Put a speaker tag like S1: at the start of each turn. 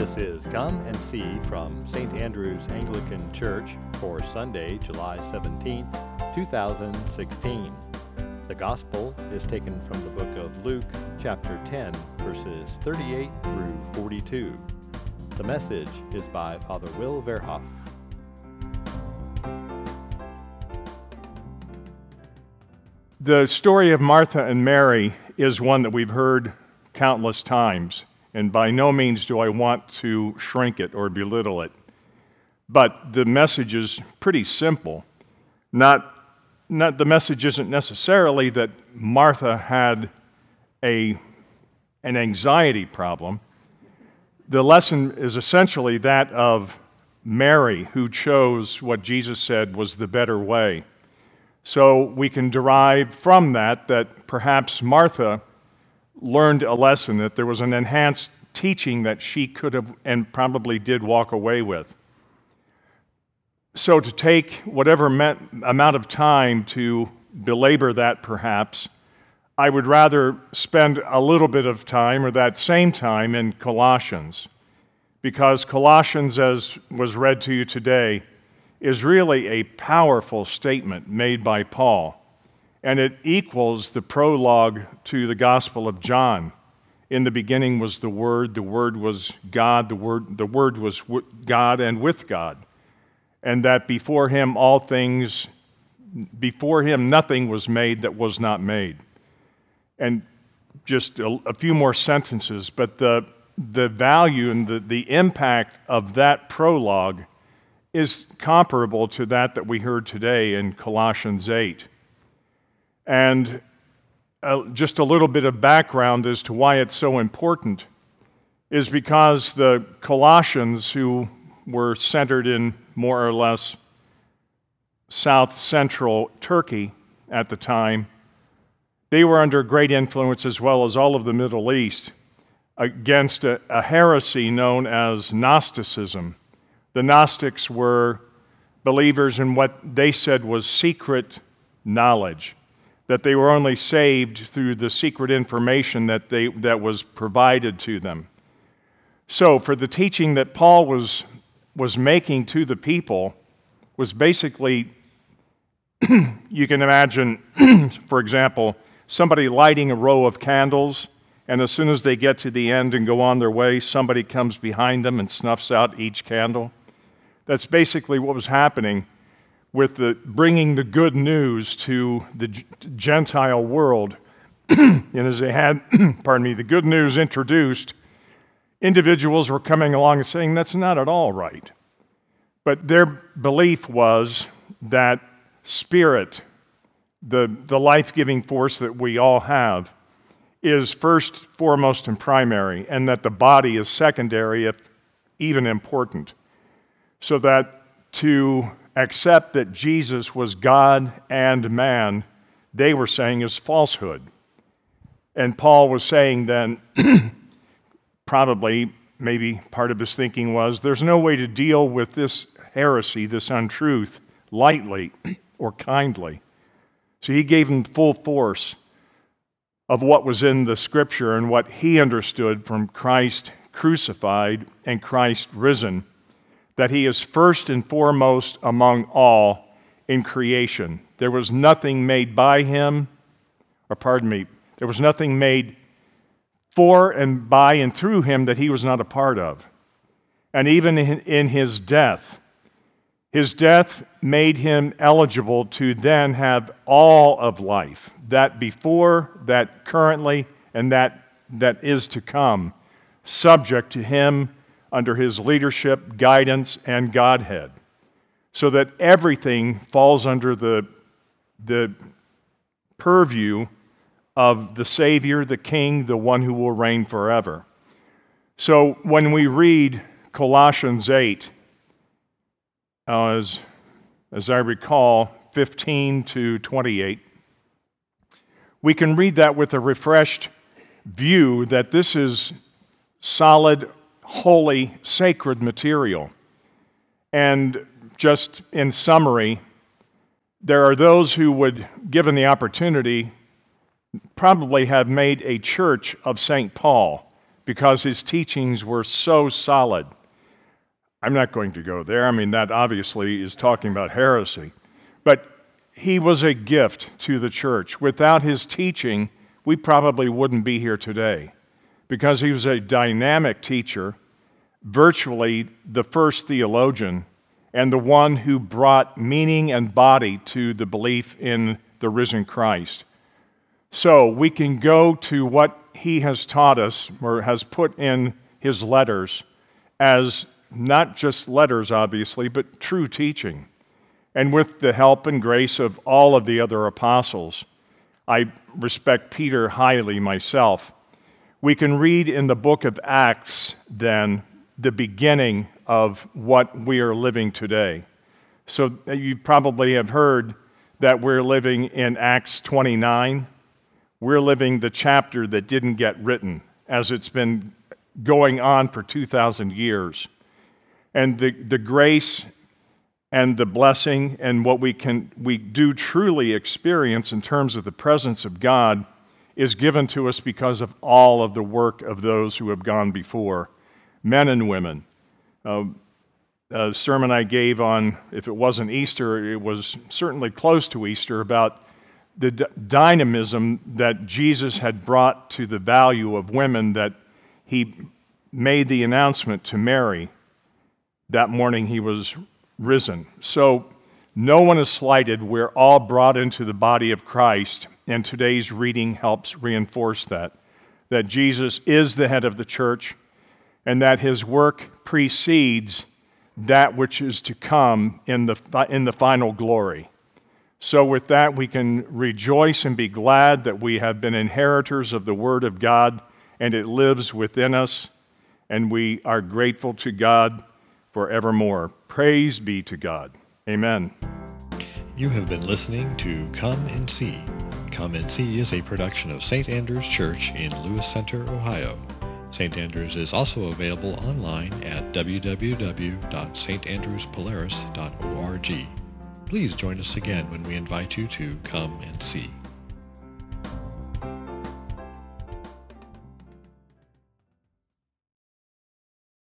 S1: This is Come and See from St. Andrew's Anglican Church for Sunday, July 17, 2016. The Gospel is taken from the book of Luke, chapter 10, verses 38 through 42. The message is by Father Will Verhoff.
S2: The story of Martha and Mary is one that we've heard countless times, and by no means do I want to shrink it or belittle it. But the message is pretty simple. Not, not, the message isn't necessarily that Martha had a, an anxiety problem. The lesson is essentially that of Mary, who chose what Jesus said was the better way. So we can derive from that that perhaps Martha learned a lesson, that there was an enhanced teaching that she could have and probably did walk away with. So to take whatever amount of time to belabor that, perhaps, I would rather spend a little bit of time or that same time in Colossians, because Colossians, as was read to you today, is really a powerful statement made by Paul, and it equals the prologue to the Gospel of John. In the beginning was the Word, the Word was God, the Word, the Word was God and with God, and that before Him all things, before Him nothing was made that was not made. And just a, a few more sentences, but the, the value and the, the impact of that prologue is comparable to that that we heard today in Colossians 8. And uh, just a little bit of background as to why it's so important is because the Colossians, who were centered in more or less south central Turkey at the time, they were under great influence, as well as all of the Middle East, against a, a heresy known as Gnosticism. The Gnostics were believers in what they said was secret knowledge, that they were only saved through the secret information that, they, that was provided to them. So, for the teaching that Paul was, was making to the people, was basically, you can imagine, for example, somebody lighting a row of candles, and as soon as they get to the end and go on their way, somebody comes behind them and snuffs out each candle. That's basically what was happening with the bringing the good news to the Gentile world. and as they had, pardon me, the good news introduced, individuals were coming along and saying that's not at all right. But their belief was that spirit, the, the life giving force that we all have, is first, foremost, and primary, and that the body is secondary, if even important so that to accept that Jesus was God and man, they were saying is falsehood. And Paul was saying then, probably, maybe part of his thinking was there's no way to deal with this heresy, this untruth, lightly or kindly. So he gave them full force of what was in the scripture and what he understood from Christ crucified and Christ risen that he is first and foremost among all in creation. There was nothing made by him, or pardon me, there was nothing made for and by and through him that he was not a part of. And even in his death, his death made him eligible to then have all of life, that before, that currently, and that that is to come, subject to him under his leadership, guidance, and Godhead, so that everything falls under the, the purview of the Savior, the King, the one who will reign forever. So when we read Colossians 8, uh, as, as I recall, 15 to 28, we can read that with a refreshed view that this is solid holy, sacred material. And just in summary, there are those who would, given the opportunity, probably have made a church of St. Paul, because his teachings were so solid. I'm not going to go there. I mean, that obviously is talking about heresy. But he was a gift to the church. Without his teaching, we probably wouldn't be here today because he was a dynamic teacher, virtually the first theologian, and the one who brought meaning and body to the belief in the risen Christ. So we can go to what he has taught us or has put in his letters as not just letters, obviously, but true teaching. And with the help and grace of all of the other apostles, I respect Peter highly myself. We can read in the book of Acts, then, the beginning of what we are living today. So uh, you probably have heard that we're living in Acts 29. We're living the chapter that didn't get written, as it's been going on for 2,000 years and the, the grace and the blessing and what we can we do truly experience in terms of the presence of God is given to us because of all of the work of those who have gone before, men and women. Uh, a sermon I gave on, if it wasn't Easter, it was certainly close to Easter, about the d- dynamism that Jesus had brought to the value of women that he made the announcement to Mary that morning he was risen. So no one is slighted. We're all brought into the body of Christ, and today's reading helps reinforce that. That Jesus is the head of the church, and that his work precedes that which is to come in the, in the final glory. So, with that, we can rejoice and be glad that we have been inheritors of the Word of God and it lives within us, and we are grateful to God forevermore. Praise be to God. Amen.
S1: You have been listening to Come and See. Come and See is a production of St. Andrew's Church in Lewis Center, Ohio. St. Andrews is also available online at www.standrewspolaris.org. Please join us again when we invite you to come and see.